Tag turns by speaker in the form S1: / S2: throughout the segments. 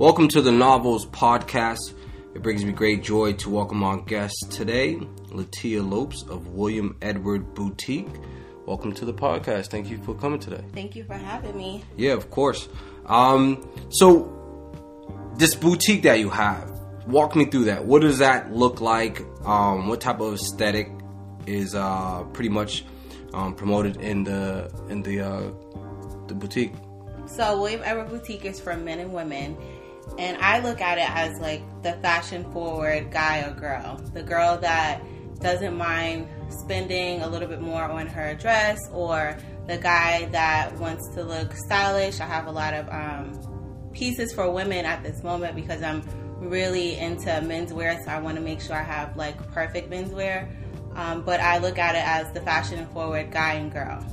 S1: Welcome to the Novels Podcast. It brings me great joy to welcome our guest today, Latia Lopes of William Edward Boutique. Welcome to the podcast. Thank you for coming today.
S2: Thank you for having me.
S1: Yeah, of course. Um, so, this boutique that you have, walk me through that. What does that look like? Um, what type of aesthetic is uh, pretty much um, promoted in the in the uh, the boutique?
S2: So William Edward Boutique is for men and women. And I look at it as like the fashion forward guy or girl. The girl that doesn't mind spending a little bit more on her dress or the guy that wants to look stylish. I have a lot of um, pieces for women at this moment because I'm really into menswear, so I want to make sure I have like perfect menswear. Um, but I look at it as the fashion forward guy and girl.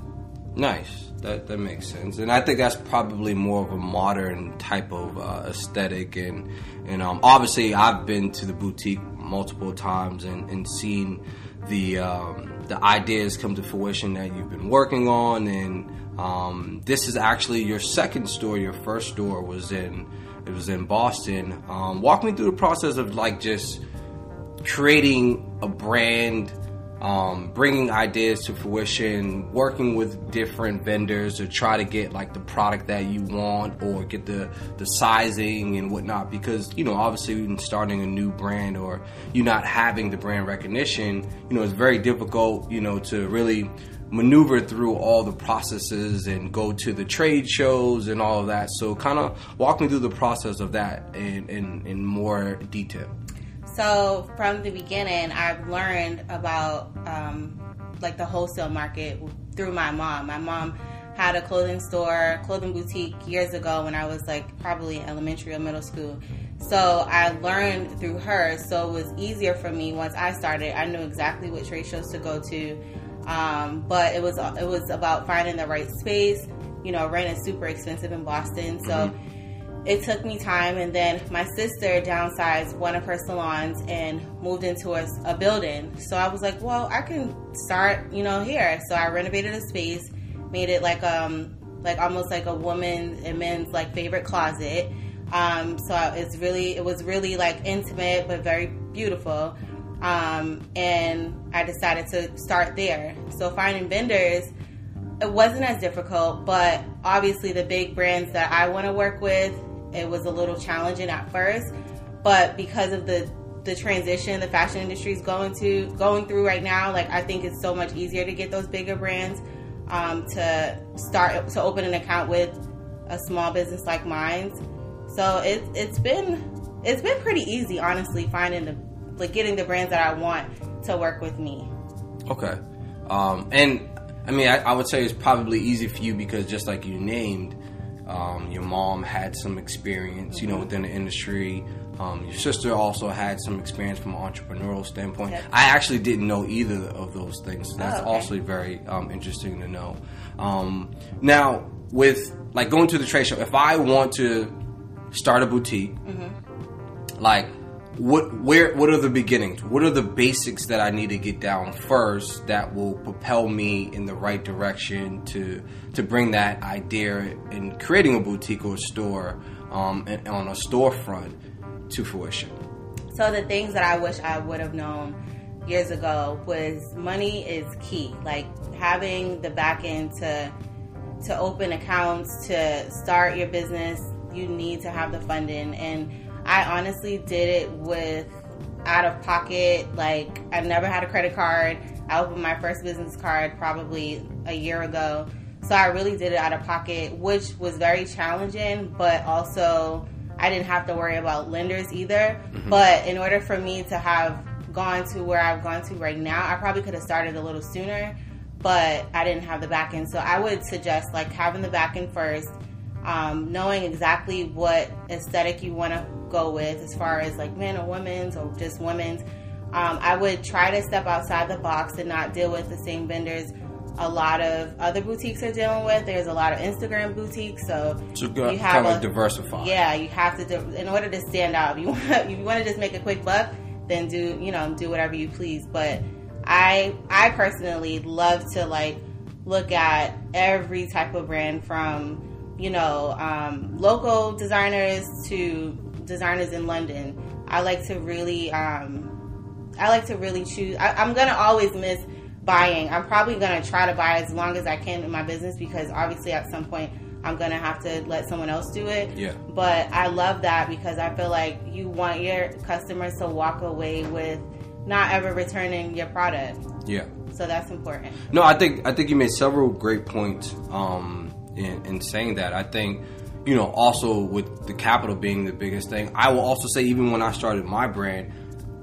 S1: Nice. That that makes sense, and I think that's probably more of a modern type of uh, aesthetic, and and um, obviously I've been to the boutique multiple times and, and seen the um, the ideas come to fruition that you've been working on, and um, this is actually your second store. Your first store was in it was in Boston. Um, walk me through the process of like just creating a brand um, bringing ideas to fruition, working with different vendors to try to get like the product that you want or get the the sizing and whatnot. Because you know, obviously, when starting a new brand or you not having the brand recognition, you know, it's very difficult, you know, to really maneuver through all the processes and go to the trade shows and all of that. So, kind of walk me through the process of that in in, in more detail.
S2: So from the beginning, I've learned about um, like the wholesale market through my mom. My mom had a clothing store, clothing boutique years ago when I was like probably elementary or middle school. So I learned through her. So it was easier for me once I started. I knew exactly trade shows to go to. Um, but it was it was about finding the right space. You know, rent is super expensive in Boston, so. Mm-hmm it took me time and then my sister downsized one of her salons and moved into a, a, building. So i was like well i can start you know here. So i renovated a space made it like um like almost like a woman and men's like favorite closet. Um so it's really it was really like intimate but very beautiful. Um and i decided to start there. So finding vendors it wasn't as difficult, but obviously the big brands that I want to work with it was a little challenging at first, but because of the the transition the fashion industry is going to going through right now, like I think it's so much easier to get those bigger brands um, to start to open an account with a small business like mine. So it, it's been it's been pretty easy, honestly, finding the like getting the brands that I want to work with me.
S1: Okay, um, and I mean I, I would say it's probably easy for you because just like you named um, your mom had some experience, you know, within the industry. Um, your sister also had some experience from an entrepreneurial standpoint. Yep. I actually didn't know either of those things. So that's oh, okay. also very um, interesting to know. Um, now, with like going to the trade show, if I want to start a boutique, mm-hmm. like what where what are the beginnings? What are the basics that i need to get down first that will propel me in the right direction to to bring that idea in creating a boutique or a store um, on a storefront to fruition?
S2: So the things that i wish i would have known years ago was money is key. Like having the back end to to open accounts to start your business you need to have the funding. And I honestly did it with out of pocket. Like, I never had a credit card. I opened my first business card probably a year ago. So I really did it out of pocket, which was very challenging, but also I didn't have to worry about lenders either. Mm-hmm. But in order for me to have gone to where I've gone to right now, I probably could have started a little sooner, but I didn't have the back end. So I would suggest like having the back end first, um, knowing exactly what aesthetic you want to go with as far as like men or women's or just women's. Um, I would try to step outside the box and not deal with the same vendors a lot of other boutiques are dealing with. There's a lot of Instagram boutiques, so,
S1: so you have kind of diversify.
S2: Yeah, you have to in order to stand out. If you want, if you want to just make a quick buck, then do you know do whatever you please. But I I personally love to like look at every type of brand from you know, um, local designers to designers in London. I like to really, um, I like to really choose. I, I'm gonna always miss buying. I'm probably gonna try to buy as long as I can in my business because obviously at some point I'm gonna have to let someone else do it.
S1: Yeah.
S2: But I love that because I feel like you want your customers to walk away with not ever returning your product.
S1: Yeah.
S2: So that's important.
S1: No, I think I think you made several great points um, in, in saying that. I think you know also with the capital being the biggest thing. I will also say even when I started my brand,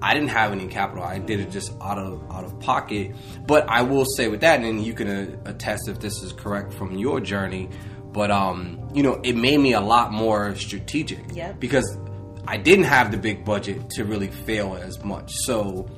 S1: I didn't have any capital. I did it just out of out of pocket. But I will say with that, and you can uh, attest if this is correct from your journey. But um, you know, it made me a lot more strategic.
S2: Yeah.
S1: Because I didn't have the big budget to really fail as much. So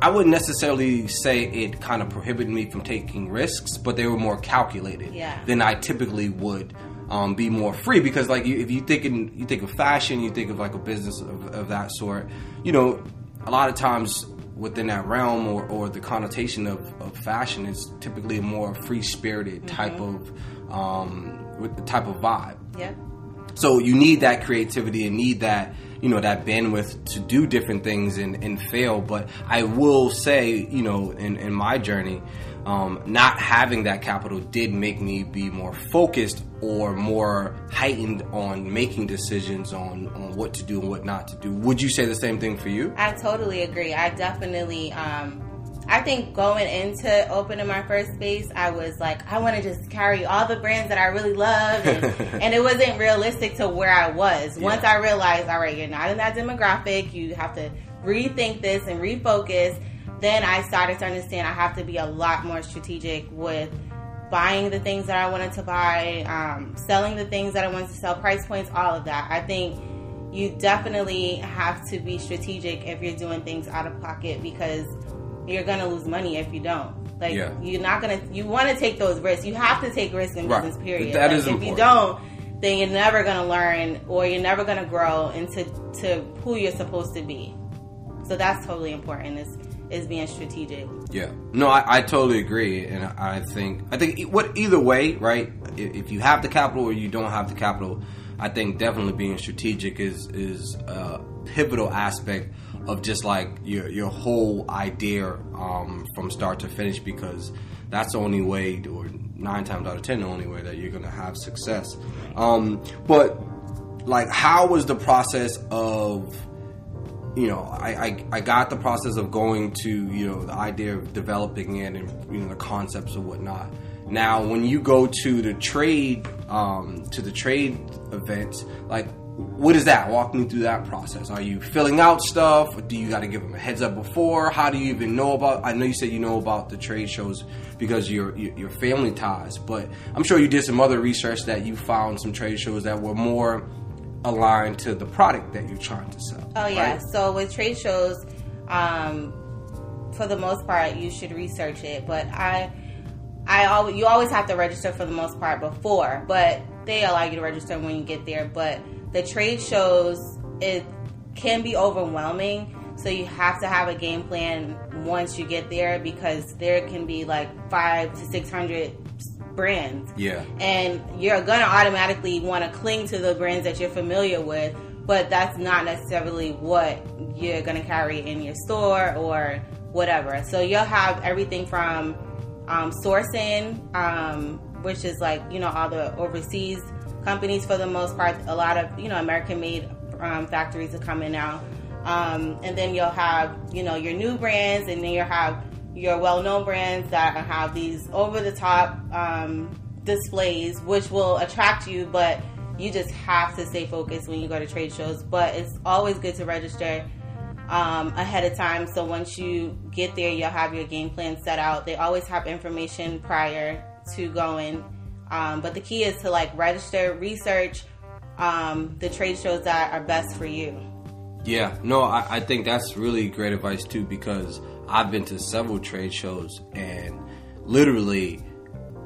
S1: I wouldn't necessarily say it kind of prohibited me from taking risks, but they were more calculated
S2: Yeah.
S1: than I typically would um, be more free. Because like you, if you think in, you think of fashion, you think of like a business of, of that sort. You know, a lot of times within that realm or, or the connotation of, of fashion is typically a more free spirited type of um, with the type of vibe.
S2: yeah
S1: So you need that creativity and need that, you know, that bandwidth to do different things and, and fail. But I will say, you know, in, in my journey, um, not having that capital did make me be more focused or more heightened on making decisions on, on what to do and what not to do. Would you say the same thing for you?
S2: I totally agree. I definitely, um, I think going into opening my first space, I was like, I want to just carry all the brands that I really love. And, and it wasn't realistic to where I was. Once I realized, all right, you're not in that demographic, you have to rethink this and refocus. Then I started to understand I have to be a lot more strategic with buying the things that I wanted to buy, um, selling the things that I wanted to sell, price points, all of that. I think you definitely have to be strategic if you're doing things out of pocket because you're gonna lose money if you don't. Like
S1: Yeah.
S2: you're not gonna. You want to take those risks. You have to take risks in
S1: Right.
S2: business. Period.
S1: That
S2: like,
S1: is
S2: if
S1: important.
S2: you don't, then you're never gonna learn or you're never gonna grow into to who you're supposed to be. So that's totally important. Is is being strategic.
S1: Yeah, no, I, I totally agree, and I think I think what either way, right? If you have the capital or you don't have the capital, I think definitely being strategic is is a pivotal aspect of just like your your whole idea um, from start to finish because that's the only way, or nine times out of ten, the only way that you're gonna have success. Um, but like, how was the process of you know, I, I, I got the process of going to, you know, the idea of developing it and, you know, the concepts and whatnot. Now, when you go to the trade, um, to the trade events, like, what is that? Walk me through that process. Are you filling out stuff? Do you got to give them a heads up before? How do you even know about? I know you said you know about the trade shows because your your family ties, but I'm sure you did some other research that you found some trade shows that were more aligned to the product that you're trying to sell.
S2: Oh yeah.
S1: right?
S2: So with trade shows, um, for the most part, you should research it. But I, I always you always have to register for the most part before, but they allow you to register when you get there. But the trade shows it can be overwhelming. So you have to have a game plan once you get there because there can be like five to six hundred brands
S1: Yeah.
S2: and you're gonna automatically want to cling to the brands that you're familiar with but that's not necessarily what you're gonna carry in your store or whatever so you'll have everything from um, sourcing um, which is like you know all the overseas companies for the most part a lot of you know american made um, factories are coming out. um, and then you'll have you know your new brands and then you'll have your well-known brands that have these over-the-top um, displays which will attract you but you just have to stay focused when you go to trade shows. But it's always good to register um, ahead of time. So once you get there you'll have your game plan set out. They always have information prior to going. Um, but the key is to like register research um, the trade shows that are best for you.
S1: Yeah, no, I, I think that's really great advice too because I've been to several trade shows and literally,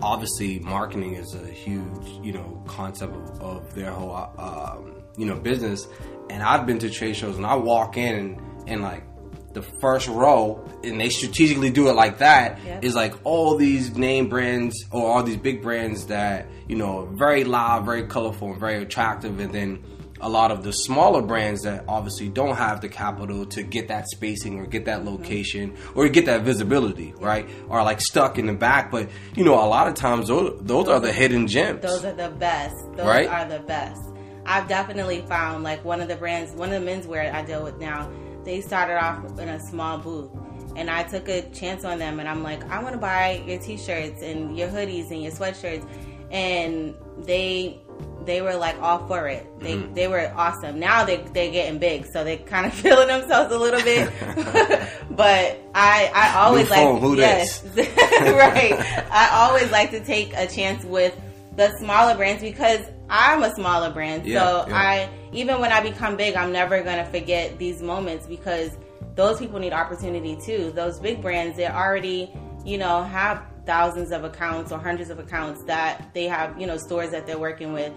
S1: obviously, marketing is a huge, you know, concept of, of their whole, um, you know, business. And I've been to trade shows and I walk in and, and like the first row, and they strategically do it like that,
S2: Yep.
S1: is like all these name brands or all these big brands that you know are very loud, very colorful, and very attractive, and then a lot of the smaller brands that obviously don't have the capital to get that spacing or get that location or get that visibility, right? Are like stuck in the back. But you know, a lot of times those those are the hidden gems.
S2: Those are the best. Those
S1: Right?
S2: are the best. I've definitely found like one of the brands, one of the menswear I deal with now. They started off in a small booth, and I took a chance on them. And I'm like, I want to buy your t-shirts and your hoodies and your sweatshirts, and they they were like all for it. They
S1: Mm-hmm.
S2: they were awesome. Now they they're getting big, so they kind of feeling themselves a little bit. but I I always
S1: phone,
S2: like yes right. I always like to take a chance with the smaller brands because I'm a smaller brand.
S1: Yeah,
S2: so
S1: yeah.
S2: I even when I become big, I'm never gonna forget these moments because those people need opportunity too. Those big brands, they already, you know, have thousands of accounts or hundreds of accounts that they have, you know, stores that they're working with.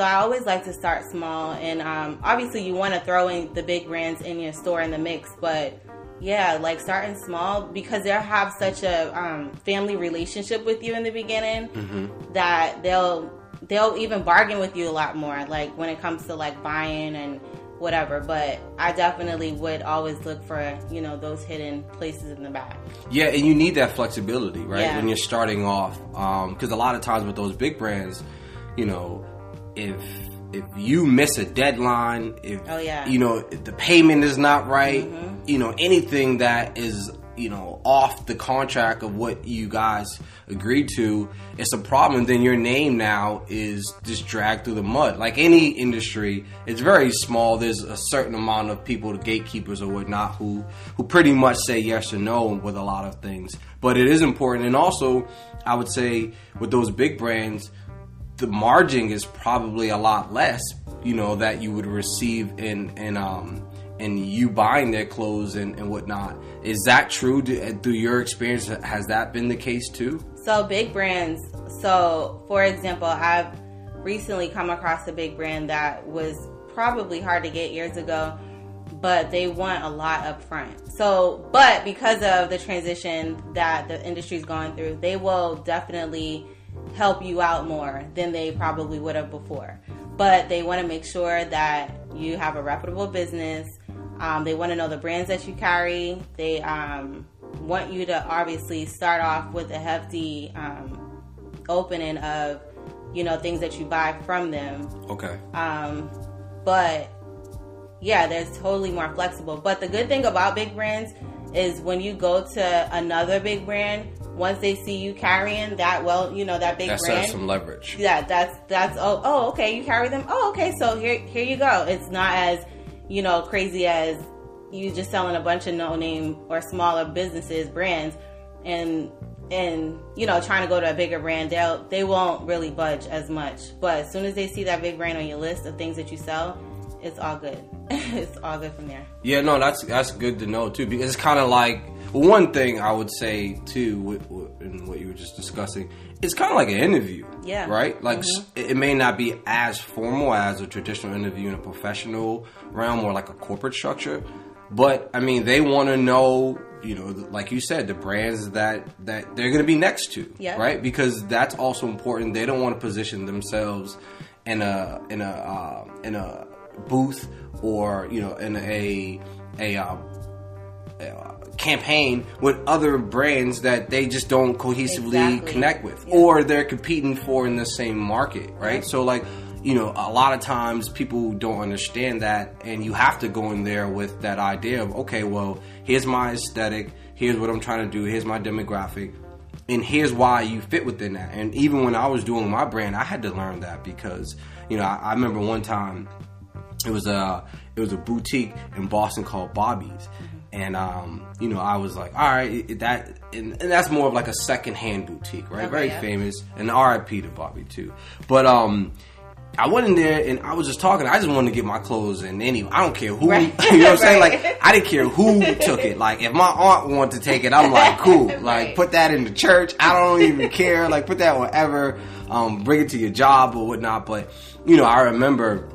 S2: So I always like to start small, and um, obviously you want to throw in the big brands in your store in the mix, but yeah, like starting small because they'll have such a um, family relationship with you in the beginning that they'll they'll even bargain with you a lot more, like when it comes to like buying and whatever. But I definitely would always look for you know those hidden places in the back.
S1: Yeah, and you need that flexibility, right?
S2: Yeah.
S1: When you're starting off, because a lot of times with those big brands, you know, if if you miss a deadline, if
S2: Oh, yeah.
S1: you know if the payment is not right,
S2: Mm-hmm.
S1: you know anything that is you know off the contract of what you guys agreed to, it's a problem. Then your name now is just dragged through the mud. Like any industry, it's very small. There's a certain amount of people, the gatekeepers or whatnot, who who pretty much say yes or no with a lot of things. But it is important, and also I would say with those big brands, the margin is probably a lot less, you know, that you would receive in in um in you buying their clothes and, and whatnot. Is that true? Do, through your experience, has that been the case too?
S2: So big brands. So for example, I've recently come across a big brand that was probably hard to get years ago, but they want a lot up front. So, but because of the transition that the industry's going through, they will definitely help you out more than they probably would have before. But they want to make sure that you have a reputable business. Um, they want to know the brands that you carry. They um, want you to obviously start off with a hefty um, opening of, you know, things that you buy from them.
S1: Okay.
S2: Um, but yeah, there's totally more flexible. But the good thing about big brands is when you go to another big brand, once they see you carrying that, well, you know, that big
S1: That
S2: brand,
S1: some leverage.
S2: yeah, that's that's oh oh okay, you carry them. Oh okay, so here here you go. It's not as you know crazy as you just selling a bunch of no name or smaller businesses brands, and and you know trying to go to a bigger brand. They'll they won't really budge as much. But as soon as they see that big brand on your list of things that you sell, it's all good. it's all good from there.
S1: Yeah, no, that's that's good to know too because it's kind of like one thing I would say too with, with, in what you were just discussing. It's kind of like an interview,
S2: Yeah.
S1: right? Like s it, may not be as formal as a traditional interview in a professional realm or like a corporate structure, but I mean they want to know, you know, like you said, the brands that that they're going to be next to,
S2: Yeah.
S1: right? Because that's also important. They don't want to position themselves in a in a uh, in a booth or you know in a a uh, uh, campaign with other brands that they just don't cohesively
S2: Exactly.
S1: connect with.
S2: Yeah.
S1: or they're competing for in the same market right? So like you know a lot of times people don't understand that and you have to go in there with that idea of okay well here's my aesthetic here's what i'm trying to do here's my demographic and here's why you fit within that. And even when i was doing my brand i had to learn that because you know i, I remember one time it was a it was a boutique in Boston called Bobby's, and um, you know I was like, all right, that and, and that's more of like a secondhand boutique, right?
S2: Okay,
S1: Very
S2: yeah.
S1: famous, and R.I.P. to Bobby too. But um, I went in there and I was just talking. I just wanted to get my clothes in anyway. I don't care who,
S2: Right.
S1: you know what I'm saying? Like I didn't care who took it. Like if my aunt wanted to take it, I'm like, cool. Like
S2: Right.
S1: put that in the church. I don't even care. Like put that wherever. Um, bring it to your job or whatnot. But you know, I remember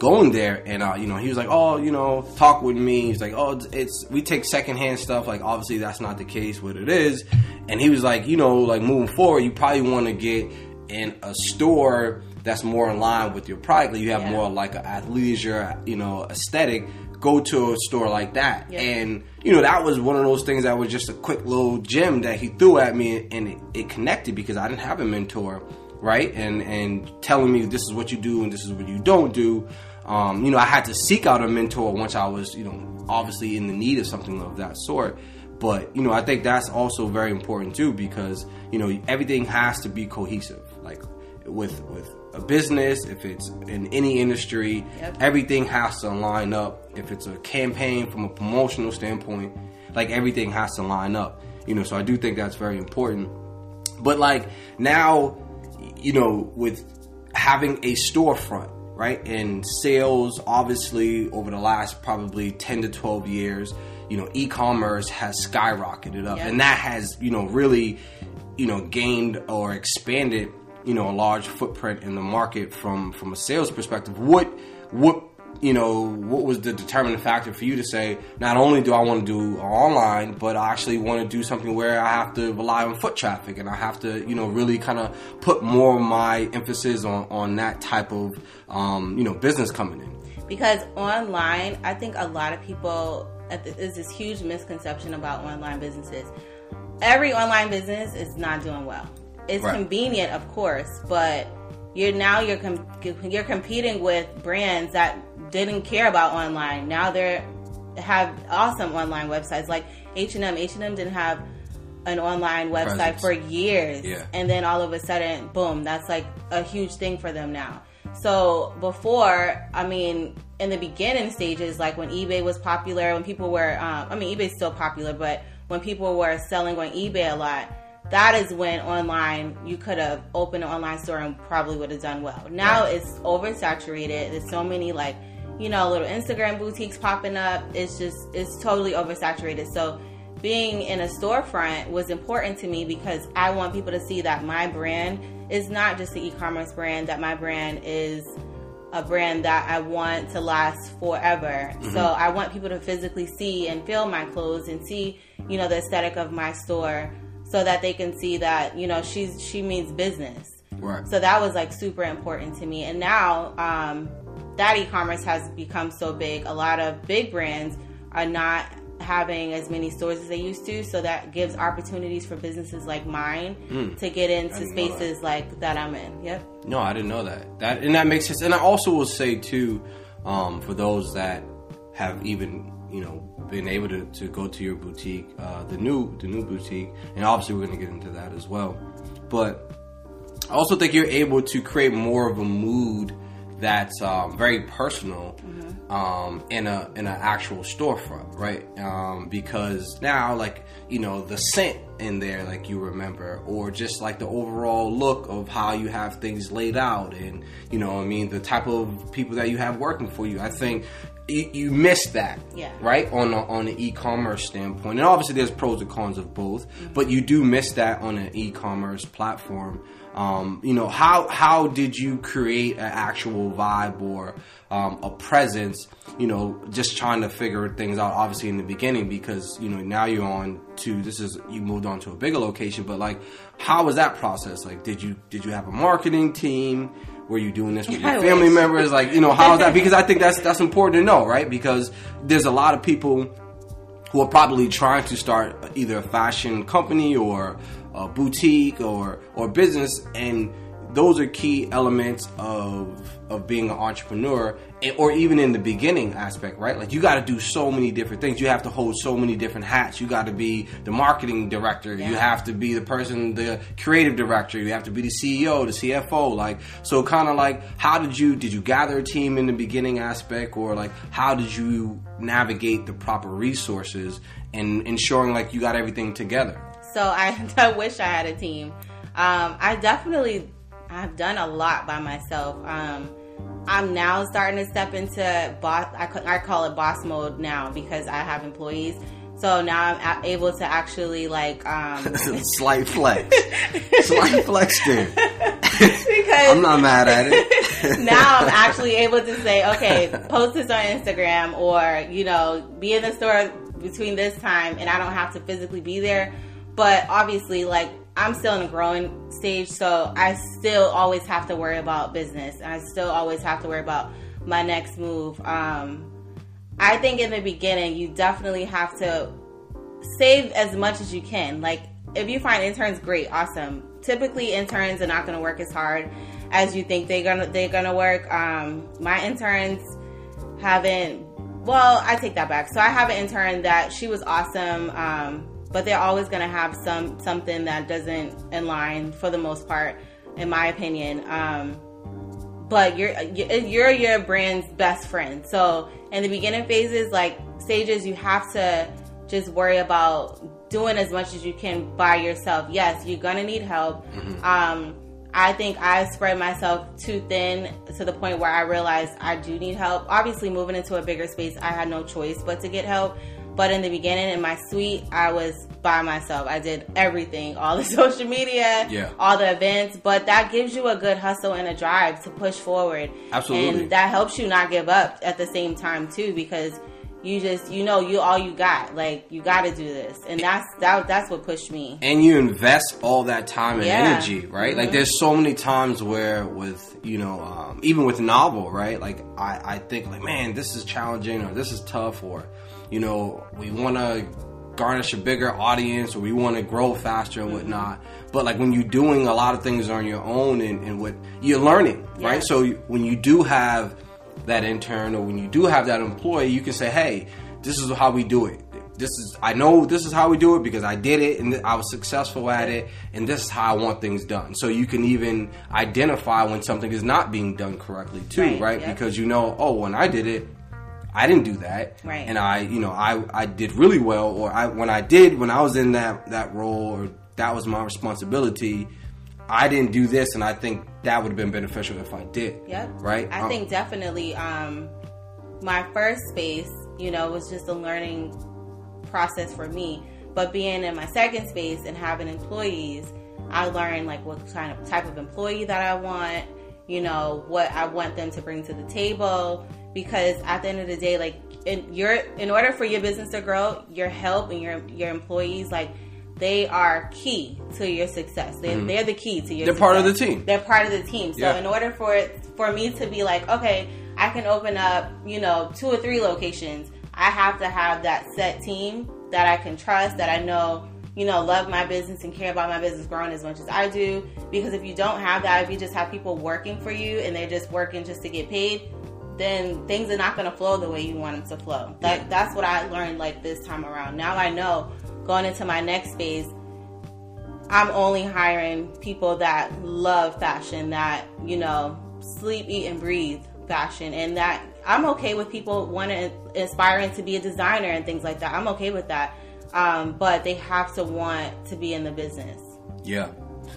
S1: going there and uh, you know he was like oh you know talk with me he's like oh it's, it's we take secondhand stuff like obviously that's not the case what it is and he was like you know like moving forward you probably want to get in a store that's more in line with your product like you have
S2: Yeah.
S1: more like a athleisure you know aesthetic go to a store like that
S2: Yeah.
S1: and you know that was one of those things that was just a quick little gem that he threw at me and it, it connected because i didn't have a mentor right and and telling me this is what you do and this is what you don't do um, you know i had to seek out a mentor once i was you know obviously in the need of something of that sort. But you know i think that's also very important too because you know everything has to be cohesive. Like with with a business if it's in any industry
S2: Yep.
S1: everything has to line up. If it's a campaign from a promotional standpoint like everything has to line up you know so i do think that's very important. But like now you know with having a storefront right? And sales obviously over the last probably 10 to 12 years you know e-commerce has skyrocketed up.
S2: Yeah.
S1: and that has you know really you know gained or expanded you know a large footprint in the market from from a sales perspective. What what you know what was the determining factor for you to say not only do i want to do online but i actually want to do something where i have to rely on foot traffic and i have to you know really kind of put more of my emphasis on on that type of um, you know business coming in?
S2: Because online i think a lot of people there's this huge misconception about online businesses. Every online business is not doing well. It's
S1: Right.
S2: convenient of course but you're now you're com- you're competing with brands that didn't care about online. Now they're have awesome online websites. Like h&m h&m didn't have an online website
S1: Presence.
S2: for years.
S1: Yeah.
S2: and then all of a sudden boom that's like a huge thing for them now. So before i mean in the beginning stages like when ebay was popular when people were um, i mean ebay's still popular but when people were selling on ebay a lot that is when online you could have opened an online store and probably would have done well. Now
S1: Right.
S2: it's oversaturated. There's so many like you know little instagram boutiques popping up. It's just it's totally oversaturated. So being in a storefront was important to me because I want people to see that my brand is not just an e-commerce brand, that my brand is a brand that I want to last forever. Mm-hmm. So I want people to physically see and feel my clothes and see, you know, the aesthetic of my store so that they can see that, you know, she's she means business.
S1: right
S2: So that was like super important to me. And now um, that e-commerce has become so big, a lot of big brands are not having as many stores as they used to. So that gives opportunities for businesses like mine to get into
S1: didn't that.
S2: spaces like that I'm in. Yep.
S1: No, I didn't know that. That and that makes sense. And I also will say too, um, for those that have even you know been able to, to go to your boutique, uh, the new the new boutique, and obviously we're going to get into that as well. But I also think you're able to create more of a mood that's um, very personal um, in a in an actual storefront, right? Um, because now, like you know, the scent in there, like you remember, or just like the overall look of how you have things laid out, and you know, I mean, the type of people that you have working for you. I think you, you miss that,
S2: Yeah.
S1: right? On a, on an e-commerce standpoint, and obviously there's pros and cons of both, but you do miss that on an e-commerce platform. Um, you know, how how did you create an actual vibe or um, a presence? You know, just trying to figure things out. Obviously, in the beginning, because you know now you're on to this is you moved on to a bigger location, but like, how was that process? Like, did you did you have a marketing team? Were you doing this with your family members? Like, you know, how is that? Because I think that's that's important to know, right? Because there's a lot of people who are probably trying to start either a fashion company or a boutique or or business and those are key elements of of being an entrepreneur or even in the beginning aspect right? Like you got to do so many different things. You have to hold so many different hats. You got to be the marketing director. You have to be the person the creative director. You have to be the ceo the cfo like so kind of like how did you did you gather a team in the beginning aspect? Or like how did you navigate the proper resources and ensuring like you got everything together?
S2: So I, I wish I had a team. Um, I definitely I've done a lot by myself. Um, I'm now starting to step into boss. I, I call it boss mode now because I have employees. So now I'm able to actually like um,
S1: slight flex slight flex there
S2: because
S1: i'm not mad at it
S2: now I'm actually able to say, okay, post this on Instagram or, you know, be in the store between this time and I don't have to physically be there. But obviously, like, I'm still in a growing stage, so I still always have to worry about business. I still always have to worry about my next move. Um, I think in the beginning, you definitely have to save as much as you can. Like, if you find interns great, awesome. Typically, interns are not going to work as hard as you think they're gonna they're gonna work. Um, my interns haven't. Well, I take that back. So I have an intern that she was awesome, um, but they're always gonna have some something that doesn't align for the most part, in my opinion. Um, but you're you're your brand's best friend. So in the beginning phases, like stages, you have to just worry about doing as much as you can by yourself. Yes, you're gonna need help. Mm-hmm. Um, I think I spread myself too thin to the point where I realized I do need help. Obviously, moving into a bigger space, I had no choice but to get help. But in the beginning, in my suite, I was by myself. I did everything, all the social media,
S1: yeah.
S2: all the events. But that gives you a good hustle and a drive to push forward.
S1: Absolutely.
S2: And that helps you not give up at the same time, too, because you just you know you all you got like you got to do this and that's that that's what pushed me
S1: and you invest all that time and yeah. energy right mm-hmm. like there's so many times where with you know um, even with novel right like I, I think like man this is challenging or this is tough or you know we want to garnish a bigger audience or we want to grow faster and mm-hmm. whatnot but like when you're doing a lot of things on your own and, and what you're learning yeah. right so when you do have that intern or when you do have that employee, you can say, hey, this is how we do it. This is I know this is how we do it because I did it and I was successful at it and this is how I want things done. So you can even identify when something is not being done correctly too, right? right? Yep. Because you know, oh, when I did it, I didn't do that,
S2: right?
S1: And I, you know, I I did really well, or I when I did when I was in that that role or that was my responsibility I didn't do this, and I think that would have been beneficial if I did.
S2: Yep.
S1: Right.
S2: I um, think definitely. Um, my first space, you know, was just a learning process for me. But being in my second space and having employees, I learned like what kind of type of employee that I want. You know what I want them to bring to the table. Because at the end of the day, like in your in order for your business to grow, your help and your your employees like they are key to your success. They, mm-hmm. They're the key to your.
S1: They're
S2: success.
S1: part of the team.
S2: They're part of the team. So yeah. in order for it, for me to be like, okay, I can open up, you know, two or three locations. I have to have that set team that I can trust, that I know, you know, love my business and care about my business growing as much as I do. Because if you don't have that, if you just have people working for you and they're just working just to get paid, then things are not going to flow the way you want them to flow. That, that's what I learned like this time around. Now I know going into my next phase, I'm only hiring people that love fashion, that, you know, sleep, eat, and breathe fashion, and that I'm okay with people wanting, inspiring to be a designer and things like that. I'm okay with that. Um, but they have to want to be in the business.
S1: Yeah.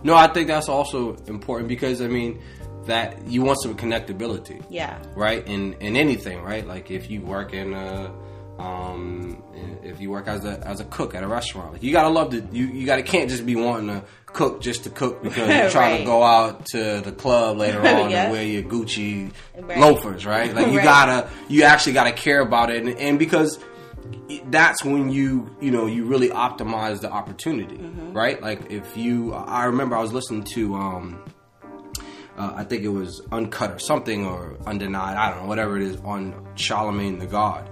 S1: No, I think that's also important because, I mean, that you want some connectability.
S2: Yeah.
S1: Right? In in anything, right? Like if you work in a um, if you work as a as a cook at a restaurant, like you gotta love to you you gotta can't just be wanting to cook just to cook because you're trying right. to go out to the club later on yeah. and wear your Gucci right. loafers, right? Like you right. gotta you actually gotta care about it, and, and, because that's when you you know you really optimize the opportunity, mm-hmm. right? Like if you, I remember I was listening to. um uh, I think it was Uncut or something or Undenied, I don't know, whatever it is on Charlamagne tha God.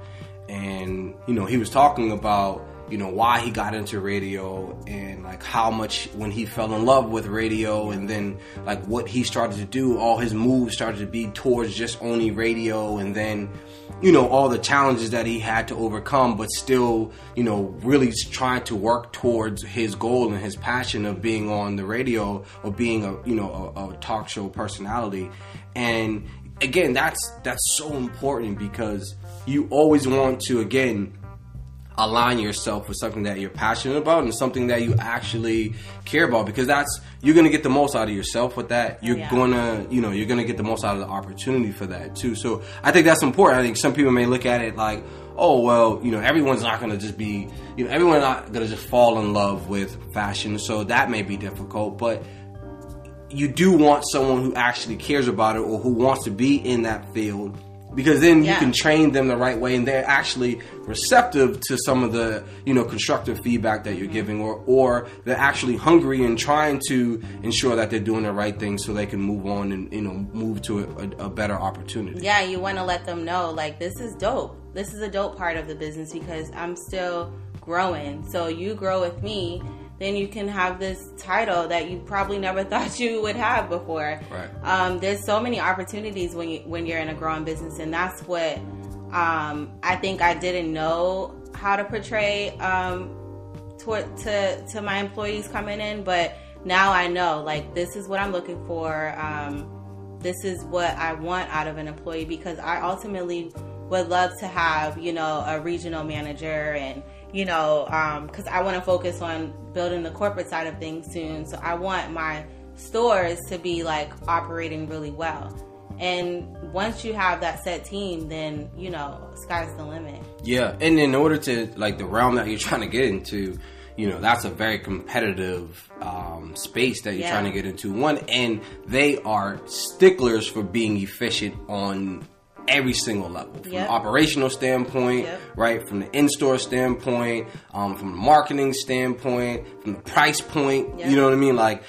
S1: And you know he was talking about you know why he got into radio and like how much when he fell in love with radio and then like what he started to do all his moves started to be towards just only radio and then you know all the challenges that he had to overcome but still you know really trying to work towards his goal and his passion of being on the radio or being a you know a, a talk show personality. And again that's that's so important because you always want to again align yourself with something that you're passionate about and something that you actually care about because that's you're gonna get the most out of yourself with that. You're yeah. gonna you know you're gonna get the most out of the opportunity for that too. So i think that's important. I think some people may look at it like oh well you know everyone's not gonna just be you know everyone's not gonna just fall in love with fashion. So that may be difficult but you do want someone who actually cares about it or who wants to be in that field because then
S2: Yeah.
S1: you can train them the right way and they're actually receptive to some of the you know constructive feedback that you're giving or or they're actually hungry and trying to ensure that they're doing the right thing so they can move on and you know move to a, a, a better opportunity
S2: yeah, you want to let them know like this is dope. This is a dope part of the business because I'm still growing. So you grow with me, then you can have this title that you probably never thought you would have before.
S1: Right.
S2: Um, there's so many opportunities when you when you're in a growing business, and that's what um, I think I didn't know how to portray um, toward, to to my employees coming in, but now I know like this is what I'm looking for. Um, this is what I want out of an employee because I ultimately would love to have you know a regional manager and you know because I want to focus on building the corporate side of things soon. So I want my stores to be like operating really well. And once you have that set team, then you know sky's the limit.
S1: Yeah, and in order to like the realm that you're trying to get into, you know, that's a very competitive um, space that you're
S2: Yeah.
S1: trying to get into. One, and they are sticklers for being efficient on every single level, from
S2: Yep.
S1: operational standpoint,
S2: Yep.
S1: right, from the in-store standpoint, um, from the marketing standpoint, from the price point.
S2: Yep.
S1: You know what I mean? Like,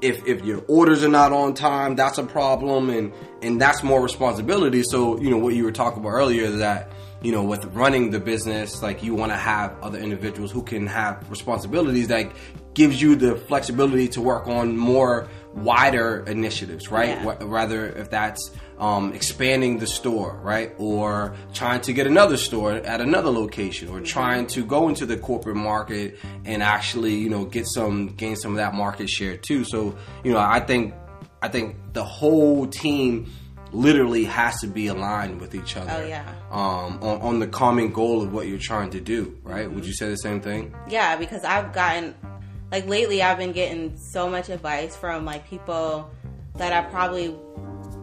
S1: if if your orders are not on time, that's a problem, and and that's more responsibility. So you know what you were talking about earlier that you know with running the business, like you want to have other individuals who can have responsibilities that gives you the flexibility to work on more wider initiatives, right?
S2: Yeah.
S1: Rather if that's um, expanding the store, right, or trying to get another store at another location, or trying to go into the corporate market and actually, you know, get some gain some of that market share too. So, you know, I think I think the whole team literally has to be aligned with each other.
S2: Oh, yeah.
S1: Um, on, on the common goal of what you're trying to do, right? Would you say the same thing?
S2: Yeah, because I've gotten like lately I've been getting so much advice from like people that I probably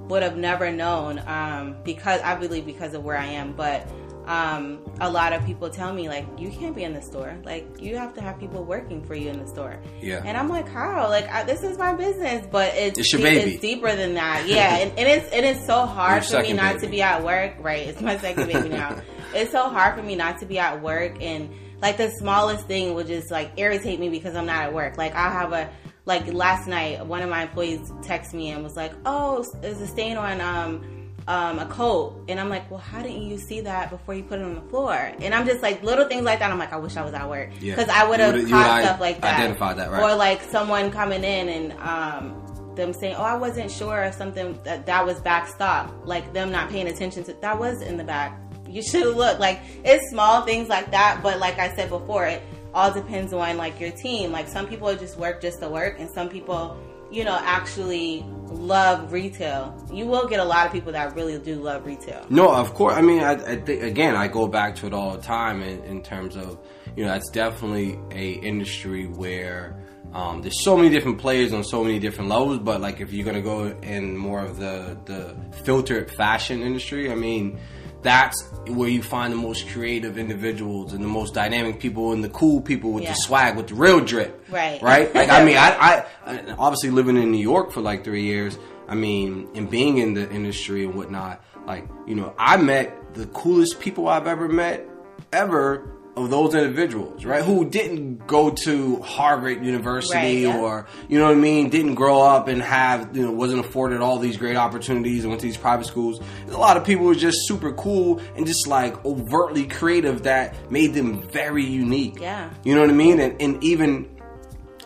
S2: would have never known um, because I believe because of where I am, but um, a lot of people tell me like you can't be in the store, like you have to have people working for you in the store.
S1: Yeah.
S2: and I'm like, how? Like I, this is my business, but it's
S1: It's
S2: deep-
S1: baby.
S2: It's deeper than that. Yeah, and, and it's it is so hard
S1: Your
S2: for me not
S1: baby.
S2: to be at work. Right, it's my second baby now. It's so hard for me not to be at work and like the smallest thing will just like irritate me because I'm not at work. Like I'll have a like last night one of my employees texted me and was like, "Oh, there's a stain on um um a coat." And I'm like, "Well, how didn't you see that before you put it on the floor?" And I'm just like little things like that. I'm like, "I wish I was at work
S1: Yeah.
S2: because I would have caught stuff like that."
S1: identified that, right.
S2: Or like someone coming in and um them saying, "Oh, I wasn't sure if something that that was backstock," Like them not paying attention to that was in the back. You should have looked. Like it's small things like that, but like I said before, it all depends on like your team. Like some people just work just to work, and some people, you know, actually love retail. You will get a lot of people that really do love retail.
S1: No, of course. I mean, I, I think again, I go back to it all the time in, in terms of, you know, that's definitely a industry where um, there's so many different players on so many different levels. But like, if you're gonna go in more of the the filtered fashion industry, I mean, that's where you find the most creative individuals and the most dynamic people and the cool people with
S2: Yeah.
S1: the swag, with the real drip.
S2: Right.
S1: Right. Like, I mean, I, I, I obviously living in New York for like three years. I mean, and being in the industry and whatnot, like, you know, I met the coolest people I've ever met ever of those individuals, right? Who didn't go to Harvard University
S2: Right, yeah.
S1: or, you know what I mean, didn't grow up and have, you know, wasn't afforded all these great opportunities and went to these private schools. There's a lot of people who are just super cool and just like overtly creative that made them very unique.
S2: Yeah.
S1: You know what I mean? And, and even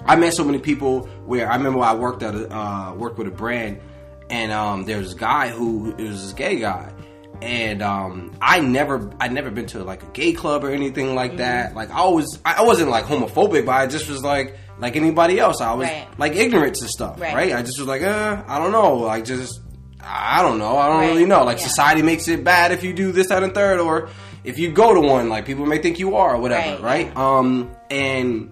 S1: I met so many people where I remember I worked at a, uh, worked with a brand, and um, there was this guy who it was this gay guy, and um, I never I never been to like a gay club or anything
S2: Mm-hmm.
S1: like that. Like I was I wasn't like homophobic, but I just was like like anybody else. I was
S2: Right.
S1: like ignorant to stuff,
S2: Right.
S1: right. I just was like, uh, I don't know, like just. I don't know. I don't
S2: Right.
S1: really know. Like
S2: Yeah.
S1: society makes it bad if you do this, that, and third, or if you go to one, like people may think you are, or whatever,
S2: Right,
S1: right? Um, and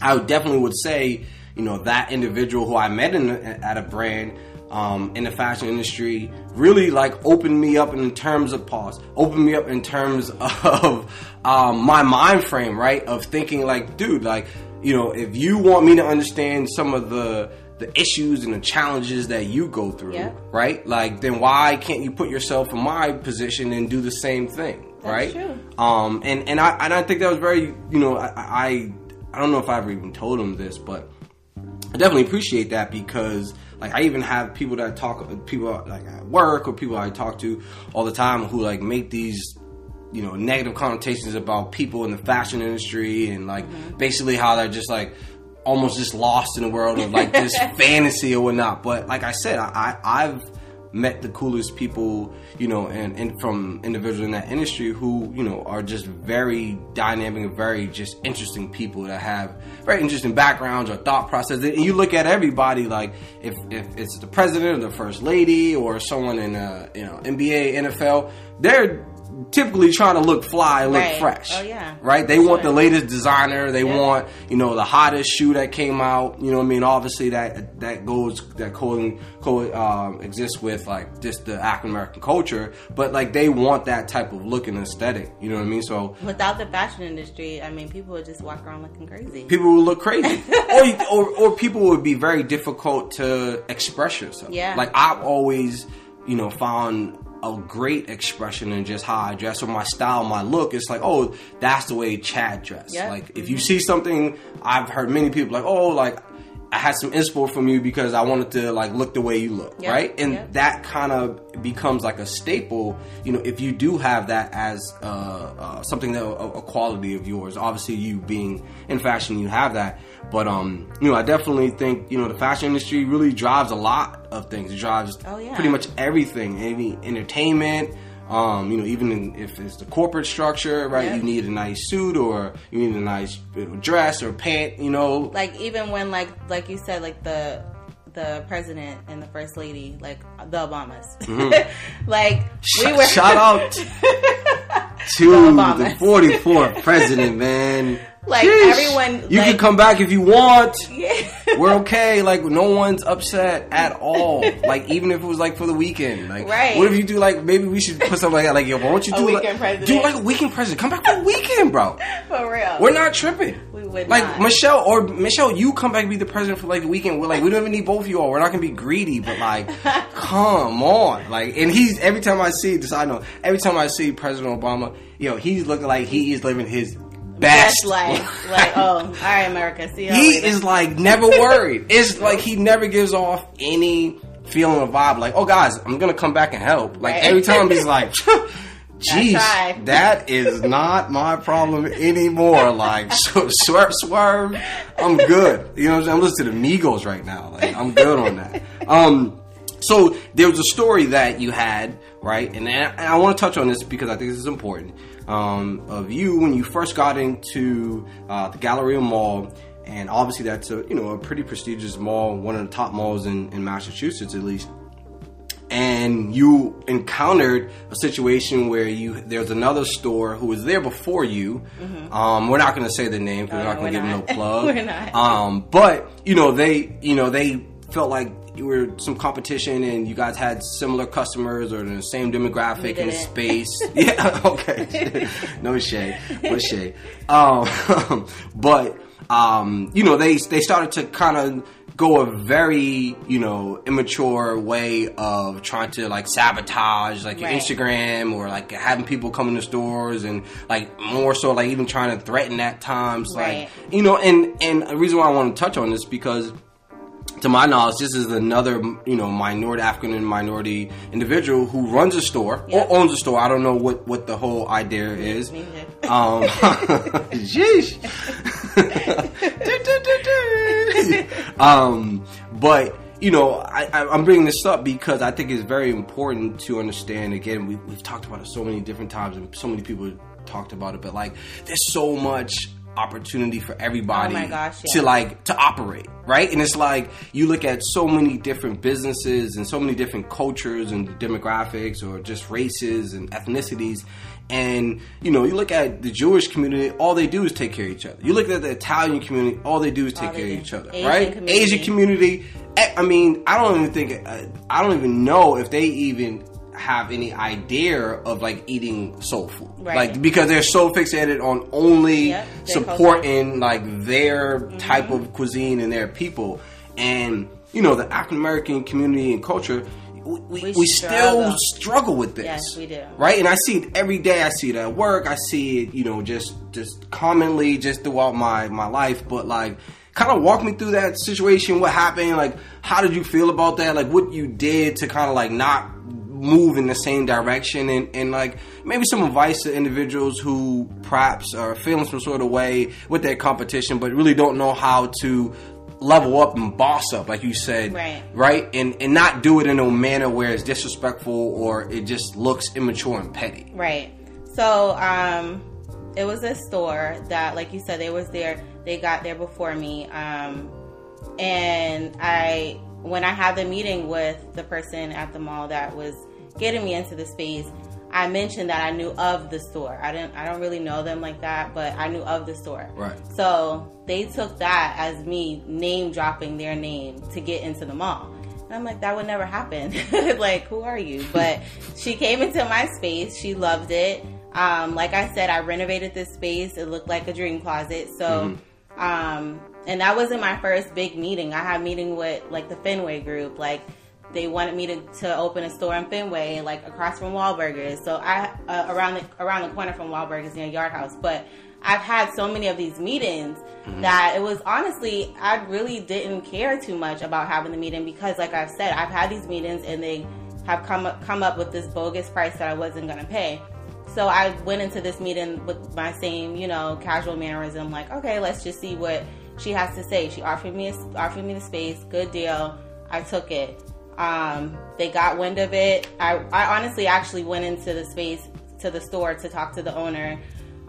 S1: I definitely would say, you know, that individual who I met in at a brand um, in the fashion industry really like opened me up in terms of pause, opened me up in terms of um, my mind frame, right? Of thinking like, dude, like, you know, if you want me to understand some of the the issues and the challenges that you go through,
S2: Yeah.
S1: right? Like, then why can't you put yourself in my position and do the same thing, right?
S2: true.
S1: Um, and and I and I think that was very, you know, I I, I don't know if I ever even told him this, but I definitely appreciate that because like I even have people that talk people like at work or people I talk to all the time who like make these you know negative connotations about people in the fashion industry and like mm-hmm. basically how they're just like almost just lost in the world of like this fantasy or whatnot. But like I said, I, I I've met the coolest people, you know, and, and from individuals in that industry who, you know, are just very dynamic and very just interesting people that have very interesting backgrounds or thought processes. And you look at everybody like if, if it's the president or the first lady or someone in uh you know NBA, NFL, they're typically trying to look fly and look
S2: Right.
S1: fresh.
S2: Oh, yeah.
S1: Right? They
S2: For
S1: want the latest designer, they
S2: Yeah.
S1: want, you know, the hottest shoe that came out, you know what I mean? Obviously that that goes that co co um, exists with like just the African American culture, but like they want that type of look and aesthetic, you know what I mean? So
S2: Without the fashion industry, I mean, people would just walk around looking crazy.
S1: people would look crazy, or, you- or or people would be very difficult to express yourself.
S2: Yeah.
S1: like I've always, you know, found a great expression in just how I dress or my style, my look. It's like, oh, that's the way Chad dressed.
S2: Yeah.
S1: Like if you see something, I've heard many people like, oh, like. I had some inspo from you because I wanted to like look the way you look,
S2: Yeah,
S1: right? And
S2: yeah.
S1: that kind of becomes like a staple. You know, if you do have that as uh, uh, something that a, a quality of yours. Obviously, you being in fashion, you have that. But um, you know, I definitely think you know the fashion industry really drives a lot of things. It drives
S2: Oh, yeah.
S1: pretty much everything, any entertainment. Um, you know, even in, if it's the corporate structure, right?
S2: Yeah.
S1: You need a nice suit or you need a nice dress or pant. You know,
S2: like even when like like you said like the the president and the first lady like the Obamas like we were
S1: Mm-hmm. Shout out to
S2: The
S1: the 44th president, man.
S2: Like,
S1: Sheesh.
S2: everyone,
S1: you
S2: like-
S1: can come back if you want.
S2: yeah.
S1: We're okay. Like no one's upset at all. Like even if it was like for the weekend. Like
S2: Right.
S1: what if you do like maybe we should put something like that. Like yo, why don't you do like,
S2: president.
S1: do like a weekend president? Come back for the weekend, bro.
S2: for real
S1: We're not tripping.
S2: We would
S1: like
S2: not.
S1: Michelle or Michelle, you come back and be the president for like the weekend. We're like we don't even need both of you all. We're not gonna be greedy, but like, come on, like. And he's every time I see this, I know every time I see President Obama, yo, he's looking like he is living his best
S2: life like oh all right America see you
S1: he
S2: later.
S1: is like never worried. It's like he never gives off any feeling of vibe. Like, oh guys, I'm gonna come back and help. Like
S2: Right.
S1: every time he's like, "Jeez, that is not my problem anymore." Like, so, swerve, swerve, I'm good. You know what I'm saying? I'm listening to the Migos right now. Like, I'm good on that. Um, so there was a story that you had, right? And, and I want to touch on this because I think this is important. Um, of you when you first got into uh, the Galleria Mall, and obviously that's a you know a pretty prestigious mall, one of the top malls in, in Massachusetts at least. And you encountered a situation where you there's another store who was there before you. Um, we're not going to say the name because
S2: Mm-hmm.
S1: We're not going to give them no plug.
S2: We're not.
S1: Um, but you know they you know they felt like you were some competition and you guys had similar customers or the same demographic in space. yeah, okay. no shade, no shade. Um, but um, you know they they started to kind of go a very you know immature way of trying to like sabotage like your
S2: Right.
S1: Instagram or like having people come in the stores and like more so like even trying to threaten at times
S2: Right.
S1: like you know and and the reason why I want to touch on this because to my knowledge, this is another you know minority African and minority individual who runs a store
S2: Yep.
S1: or owns a store. I don't know what what the whole idea is. Um, sheesh. um, but you know, I, I, I'm bringing this up because I think it's very important to understand. Again, we, we've talked about it so many different times, and so many people talked about it. But like, there's so much opportunity for everybody
S2: Oh gosh, yeah.
S1: to like to operate, right? And it's like you look at so many different businesses and so many different cultures and demographics or just races and ethnicities. And you know, you look at the Jewish community, all they do is take care of each other. You look at the Italian community, all they do is take
S2: All
S1: care of each other,
S2: Asian
S1: right?
S2: community.
S1: Asian community. eh, I mean, I don't even think uh, I don't even know if they even have any idea of like eating soul food,
S2: Right.
S1: like because they're so fixated on only
S2: Yep,
S1: supporting like their mm-hmm. type of cuisine and their people. And you know the African American community and culture, we, we,
S2: We
S1: we
S2: struggle.
S1: still struggle with this.
S2: Yes, we do.
S1: Right, and I see it every day. I see it at work. I see it, you know, just just commonly, just throughout my my life. But like, kind of walk me through that situation. What happened? Like, how did you feel about that? Like, what you did to kind of like not move in the same direction, and and like maybe some advice to individuals who perhaps are feeling some sort of way with their competition, but really don't know how to level up and boss up, like you said,
S2: Right.
S1: right? And and not do it in a manner where it's disrespectful or it just looks immature and petty.
S2: Right. So, um, it was a store that, like you said, they was there. They got there before me. Um, and I, when I had the meeting with the person at the mall that was getting me into the space, I mentioned that I knew of the store. I didn't. I don't really know them like that, but I knew of the store.
S1: Right.
S2: So they took that as me name dropping their name to get into the mall. And I'm like, that would never happen. like, who are you? But she came into my space. She loved it. Um, like I said, I renovated this space. It looked like a dream closet. So, um, and that wasn't my first big meeting. I had a meeting with like the Fenway group. Like, they wanted me to, to open a store in Fenway, like across from Wahlburgers. So I uh, around the around the corner from Wahlburgers near Yard House. But I've had so many of these meetings that it was honestly I really didn't care too much about having the meeting because, like I've said, I've had these meetings and they have come up, come up with this bogus price that I wasn't gonna pay. So I went into this meeting with my same, you know, casual mannerism, like, okay, let's just see what she has to say. She offered me a, offered me the space, good deal. I took it. Um, they got wind of it. I, I honestly actually went into the space to the store to talk to the owner,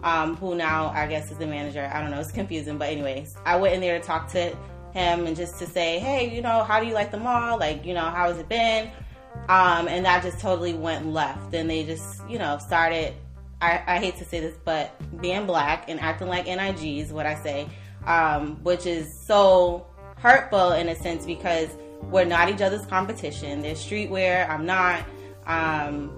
S2: um, who now I guess is the manager. I don't know. It's confusing, but anyways, I went in there to talk to him and just to say, hey, you know, how do you like the mall? Like, you know, how has it been? Um, and that just totally went left. And they just, you know, started. I, I hate to say this, but being black and acting like NIGs, what I say, um, which is so hurtful in a sense because we're not each other's competition. They're streetwear. I'm not. Um,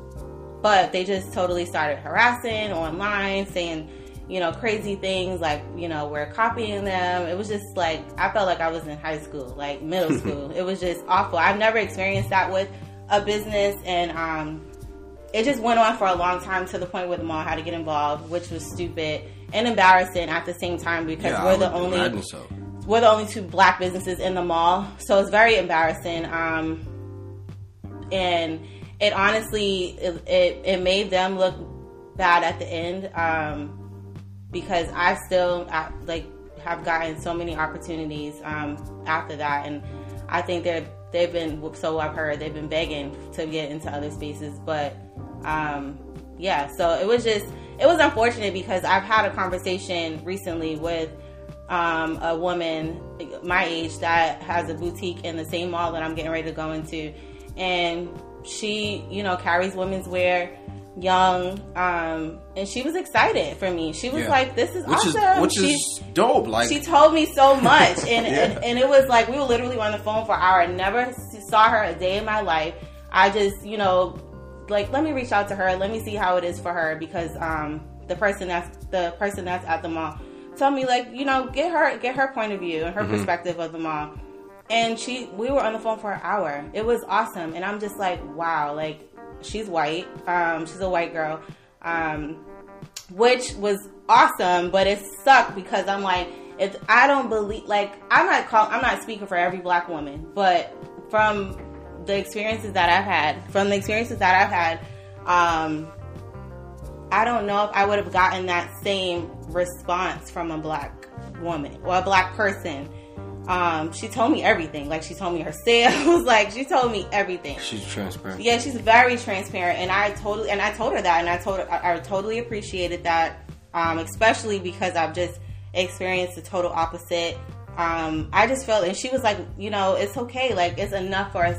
S2: but they just totally started harassing online, saying, you know, crazy things like, you know, we're copying them. It was just like, I felt like I was in high school, like middle school. it was just awful. I've never experienced that with a business. And um, it just went on for a long time to the point where the mall had to get involved, which was stupid and embarrassing at the same time because
S1: I
S2: we're the only
S1: so.
S2: we're the only two black businesses in the mall, so it's very embarrassing. Um, and it honestly it, it, it made them look bad at the end um, because I still I, like have gotten so many opportunities um, after that, and I think they're they've been so I've heard they've been begging to get into other spaces, but um, yeah, so it was just it was unfortunate because I've had a conversation recently with um, a woman my age that has a boutique in the same mall that I'm getting ready to go into, and she, you know, carries women's wear, young, um, and she was excited for me. She was
S1: Yeah.
S2: like, "This is
S1: Which
S2: awesome."
S1: is which
S2: She-
S1: is dope. Like
S2: she told me so much, and,
S1: Yeah.
S2: and and it was like we were literally on the phone for an hour. I never saw her a day in my life. I just, you know, like let me reach out to her. Let me see how it is for her because um, the person that's the person that's at the mall told me like, you know, get her get her point of view and her perspective of the mall. And she, we were on the phone for an hour. It was awesome, and I'm just like, wow, like she's white. Um, she's a white girl. Um, which was awesome, but it sucked because I'm like, if I don't believe, like, I'm not call, I'm not speaking for every black woman, but from the experiences that I've had, from the experiences that I've had, um, I don't know if I would have gotten that same response from a black woman or a black person. Um, she told me everything. Like she told me her sales. like she told me everything.
S1: she's transparent.
S2: Yeah, she's very transparent, and I totally and I told her that, and I told her I, I totally appreciated that, um, especially because I've just experienced the total opposite. Um, I just felt, and she was like, you know, it's okay, like it's enough for us,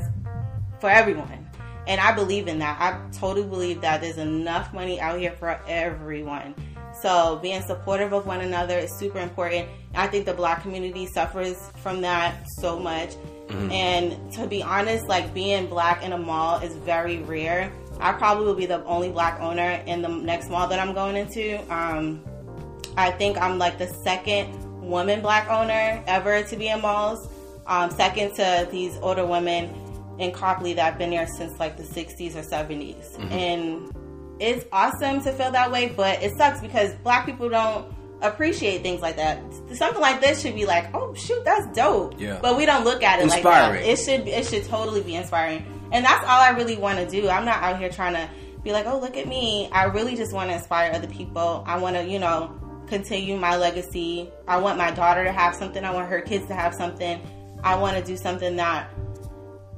S2: for everyone, and I believe in that. I totally believe that there's enough money out here for everyone. So being supportive of one another is super important. I think the black community suffers from that so much. And to be honest, like being black in a mall is very rare. I probably will be the only black owner in the next mall that I'm going into. Um, I think I'm like the second woman black owner ever to be in malls. Um, second to these older women in Copley that I've been there since like the 60s or 70s. Mm-hmm. And it's awesome to feel that way, but it sucks because black people don't appreciate things like that. Something like this should be like, oh shoot, that's dope.
S1: Yeah.
S2: But we don't look at it
S1: Inspiring.
S2: like that. It should it should totally be inspiring. And that's all I really want to do. I'm not out here trying to be like, oh look at me. I really just want to inspire other people. I want to, you know, continue my legacy. I want my daughter to have something. I want her kids to have something. I want to do something that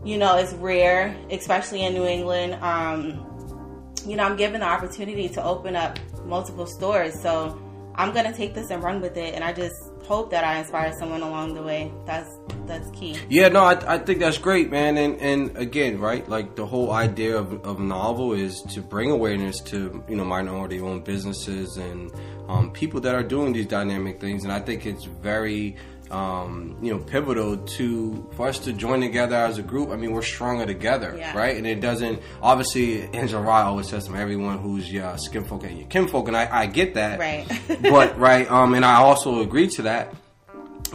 S2: you know it's rare, especially in New England. Um, you know, I'm given the opportunity to open up multiple stores. So I'm gonna take this and run with it, and I just hope that I inspire someone along the way. That's that's key.
S1: Yeah, no, I, I think that's great, man. And and again, right, like the whole idea of, of novel is to bring awareness to you know minority owned businesses and um, people that are doing these dynamic things. And I think it's very um, you know pivotal to for us to join together as a group. I mean, we're stronger together,
S2: Yeah.
S1: right? And it doesn't obviously. Angela Rye always says to everyone who's your skin folk and your kinfolk, and I, I get that,
S2: Right.
S1: but right, um, and I also agree to that.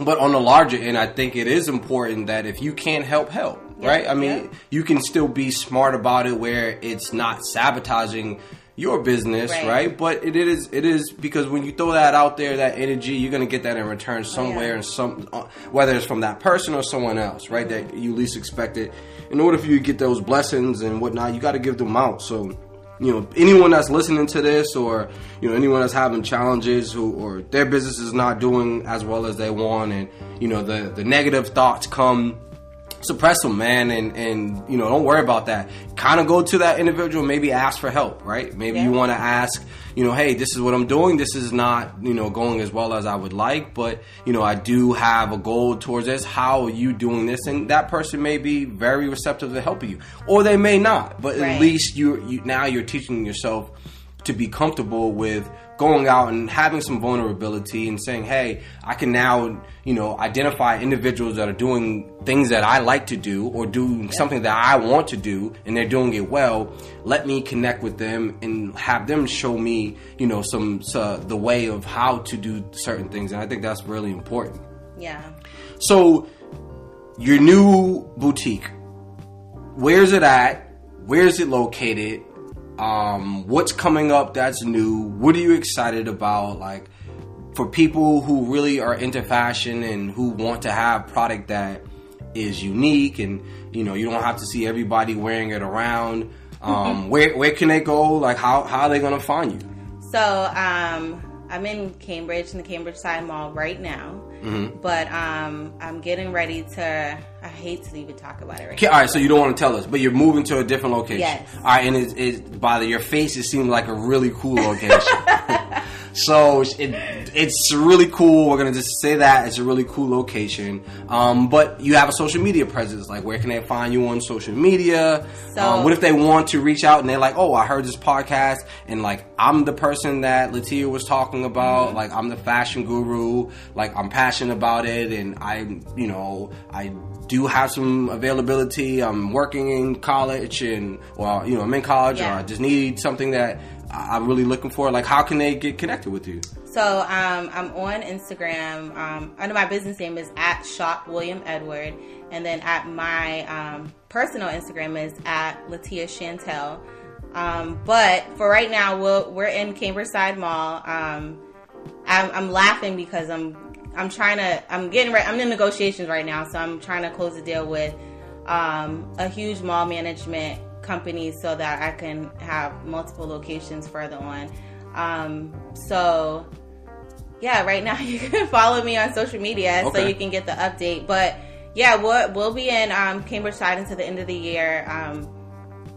S1: But on the larger end, I think it is important that if you can't help, help.
S2: Yeah,
S1: right? I mean,
S2: yeah.
S1: you can still be smart about it where it's not sabotaging your business,
S2: Right.
S1: right? But it is it is because when you throw that out there, that energy, you're gonna get that in return somewhere, and some uh, whether it's from that person or someone else, right? That you least expect it. In order for you to get those blessings and whatnot, you got to give them out. So you know anyone that's listening to this or you know anyone that's having challenges who or their business is not doing as well as they want and you know the the negative thoughts come suppress them man and and you know don't worry about that. Kind of go to that individual maybe ask for help right? Maybe you want to ask you know hey this is what i'm doing. This is not you know going as well as i would like but you know i do have a goal towards this. How are you doing this? And that person may be very receptive to helping you or they may not but at least you you now you're teaching yourself to be comfortable with going out and having some vulnerability and saying, "Hey, I can now, you know, identify individuals that are doing things that I like to do or doing something that I want to do and they're doing it well. Let me connect with them and have them show me, you know, some uh, the way of how to do certain things." And I think that's really important.
S2: Yeah.
S1: So, your new boutique, where's it at? Where's it located? Um, what's coming up that's new? What are you excited about? Like, for people who really are into fashion and who want to have product that is unique and you know you don't have to see everybody wearing it around. Um, where where can they go? Like, how how are they gonna find you?
S2: So um, I'm in Cambridge in the Cambridge Side Mall right now,
S1: Mm-hmm.
S2: but um, I'm getting ready to. I hate to even talk about it right
S1: Okay, all right, so you don't want to tell us, but you're moving to a different location.
S2: Yes.
S1: All right, and it, it by the, your face, it seemed like a really cool location. so it, it's really cool. We're gonna just say that it's a really cool location. Um, but you have a social media presence. Like, where can they find you on social media?
S2: So-
S1: um, what if they want to reach out and they're like, "Oh, I heard this podcast, and like I'm the person that Latia was talking about.
S2: Mm-hmm.
S1: Like, I'm the fashion guru. Like, I'm passionate about it, and I, you know, I." Do have some availability. I'm working in college, and well, you know, I'm in college, or I just need something that I'm really looking for. Like, how can they get connected with you?
S2: So um, I'm on Instagram. Um, under my business name is at Shop William Edward, and then at my um, personal Instagram is at Latia Chantel. Um, but for right now, we'll, we're in Cambridge Side Mall. Um, I'm, I'm laughing because I'm I'm trying to I'm getting right. I'm in negotiations right now, so I'm trying to close a deal with um, a huge mall management company so that I can have multiple locations further on. Um, so yeah, right now you can follow me on social media so you can get the update. But yeah, we'll, we'll be in um, Cambridge Side until the end of the year. Um,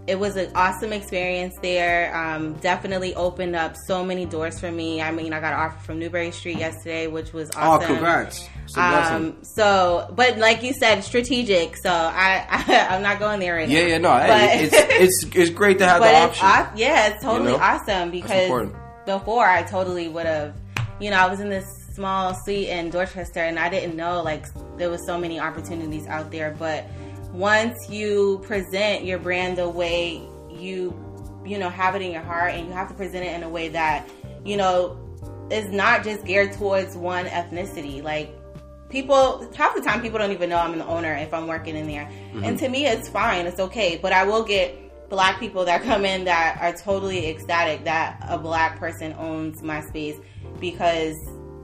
S2: it was an awesome experience there. Um, definitely opened up so many doors for me. I mean, I got an offer from Newbury Street yesterday, which was awesome.
S1: Oh, congrats! It's.
S2: Um, so, but like you said, strategic. So I, I I'm not going there right
S1: yeah,
S2: now.
S1: yeah, yeah, no,
S2: But-
S1: it's it's it's great to have the
S2: it's
S1: option.
S2: aw- yeah, it's totally
S1: know?
S2: awesome because before I totally would have, you know, I was in this small suite in Dorchester and I didn't know like there was so many opportunities out there. But once you present your brand the way you, you know, have it in your heart and you have to present it in a way that, you know, is not just geared towards one ethnicity. Like people half the time people don't even know I'm the owner if I'm working in there. Mm-hmm. And to me, it's fine, it's okay. But I will get black people that come in that are totally ecstatic that a black person owns my space because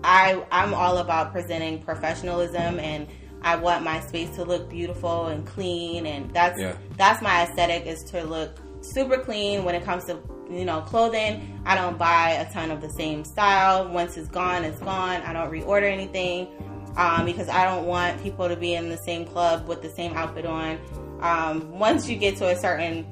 S2: I I'm all about presenting professionalism and I want my space to look beautiful and clean and that's yeah. that's my aesthetic is to look super clean when it comes to you know clothing. I don't buy a ton of the same style. Once it's gone, it's gone. I don't reorder anything um, because I don't want people to be in the same club with the same outfit on. Um, once you get to a certain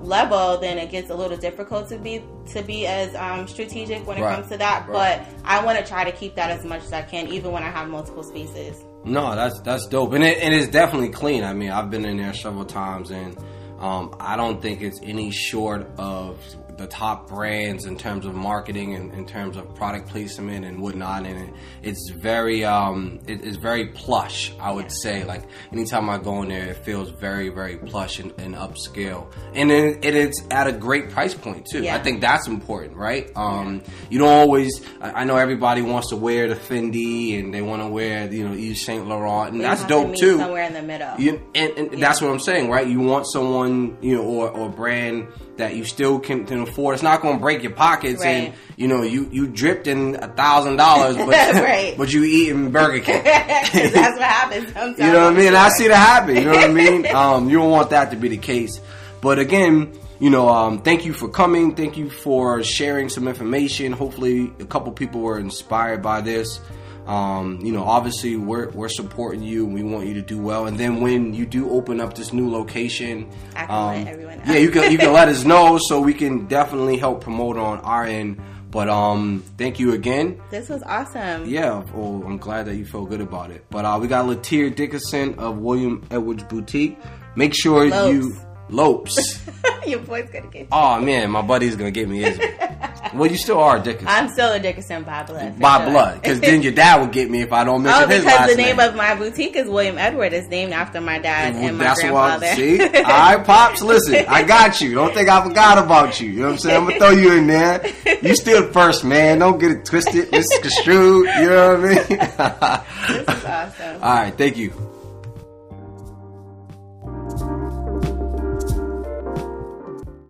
S2: level, then it gets a little difficult to be to be as um, strategic when it right. comes to that. Right. But I want to try to keep that as much as I can, even when I have multiple spaces.
S1: No, that's that's dope, and it, and it's definitely clean. I mean, I've been in there several times, and um, I don't think it's any short of the top brands in terms of marketing and in terms of product placement and whatnot. And it, it's very, um, it, it's very plush. I would say, like anytime I go in there, it feels very, very plush and, and upscale, and it, it's at a great price point too. Yeah. I think that's important, right? Um, yeah. You don't always. I know everybody wants to wear the Fendi and they want to wear, you know, Yves Saint Laurent, and that's dope
S2: to
S1: too.
S2: Somewhere in the middle.
S1: You, and, and yeah. that's what I'm saying, right? You want someone, you know, or or brand that you still can, can afford. It's not going to break your pockets, right. and you know you you dripped in a thousand dollars, but right. but you eating Burger King.
S2: that's what happens. Sometimes.
S1: You know what I mean? I see that happen. You know what I mean? Um, you don't want that to be the case. But again, you know, um, thank you for coming. Thank you for sharing some information. Hopefully, a couple people were inspired by this. Um, you know, obviously we're we're supporting you and we want you to do well. And then when you do open up this new location,
S2: um,
S1: yeah, you can you can let us know so we can definitely help promote on our end. But um, thank you again.
S2: This was awesome.
S1: Yeah, well, I'm glad that you feel good about it. But uh, we got Latia Dickinson of William Edwards Boutique. Make sure Lopes. you Lopes.
S2: Your boy's gonna get you.
S1: Oh man, my buddy's gonna get me his. well, you still are Dickinson.
S2: I'm still a Dickinson by blood.
S1: By sure. blood, because then your dad would get me if I don't mention oh, his last name.
S2: because the name, of my boutique is William Edward. It's named after my dad well, and my that's grandfather.
S1: Why, see, all right, pops, listen, I got you. Don't think I forgot about you. You know what I'm saying? I'm gonna throw you in there. You still first, man. Don't get it twisted, misconstrued. You know what I mean?
S2: this is awesome.
S1: All right, thank you.